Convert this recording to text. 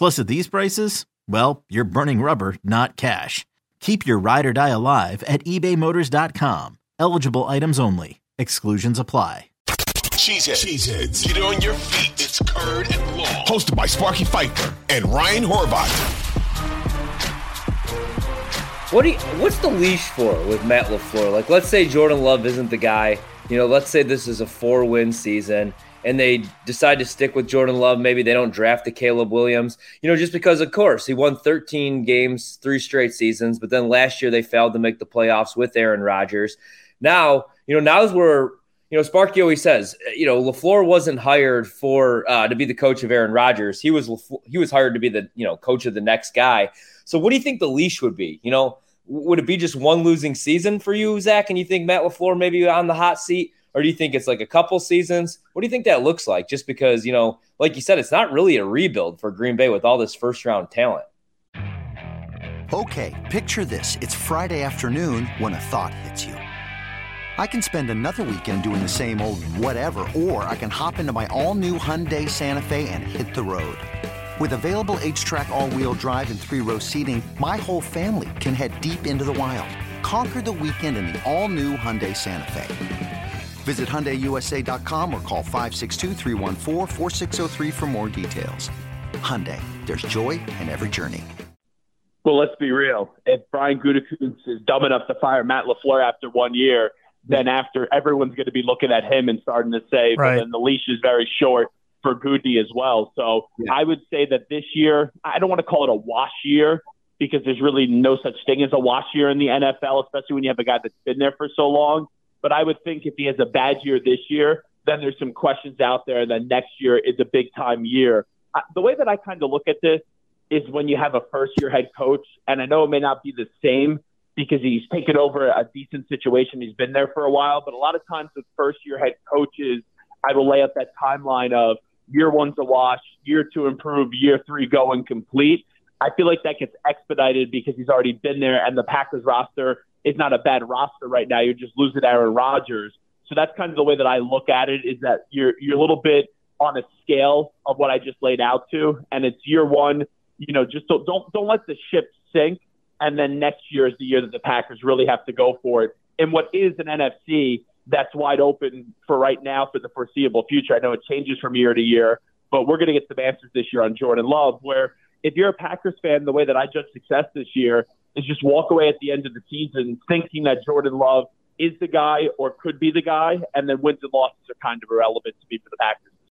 Plus, at these prices, well, you're burning rubber, not cash. Keep your ride or die alive at ebaymotors.com. Eligible items only. Exclusions apply. Cheeseheads. Cheeseheads. Get on your feet. It's Curd and Long. Hosted by Sparky Fifer and Ryan Horvat. What do you, what's the leash for with Matt LaFleur? Like, let's say Jordan Love isn't the guy. You know, let's say this is a four win season and they decide to stick with Jordan Love. Maybe they don't draft the Caleb Williams, you know, just because, of course, he won 13 games, three straight seasons. But then last year they failed to make the playoffs with Aaron Rodgers. Now, you know, now's where, you know, Sparky always says, you know, LaFleur wasn't hired for uh, to be the coach of Aaron Rodgers. He was he was hired to be the you know coach of the next guy. So, what do you think the leash would be? You know, would it be just one losing season for you, Zach? And you think Matt LaFleur maybe on the hot seat? Or do you think it's like a couple seasons? What do you think that looks like? Just because, you know, like you said, it's not really a rebuild for Green Bay with all this first round talent. Okay, picture this. It's Friday afternoon when a thought hits you. I can spend another weekend doing the same old whatever, or I can hop into my all new Hyundai Santa Fe and hit the road. With available HTRAC, all wheel drive, and three row seating, my whole family can head deep into the wild. Conquer the weekend in the all new Hyundai Santa Fe. Visit HyundaiUSA.com or call 562 for more details. Hyundai, there's joy in every journey. Well, let's be real. If Brian Gutekunst is dumb enough to fire Matt LaFleur after one year, then after everyone's going to be looking at him and starting to say, right. but then the leash is very short for Gutey as well. So yeah. I would say that this year, I don't want to call it a wash year because there's really no such thing as a wash year in the NFL, especially when you have a guy that's been there for so long. But I would think if he has a bad year this year, then there's some questions out there. And then next year is a big time year. I, the way that I kind of look at this is when you have a first year head coach, and I know it may not be the same because he's taken over a decent situation. He's been there for a while, but a lot of times with first year head coaches, I will lay out that timeline of year one's a wash, year two improve, year three go and complete. I feel like that gets expedited because he's already been there and the Packers roster is not a bad roster right now. You're just losing Aaron Rodgers. So that's kind of the way that I look at it is that you're you're a little bit on a scale of what I just laid out to, and it's year one. You know, just don't don't, don't let the ship sink, and then next year is the year that the Packers really have to go for it. And what is an NFC that's wide open for right now for the foreseeable future. I know it changes from year to year, but we're going to get some answers this year on Jordan Love. Where if you're a Packers fan, the way that I judge success this year is just walk away at the end of the season thinking that Jordan Love is the guy or could be the guy, and then wins and losses are kind of irrelevant to me for the Packers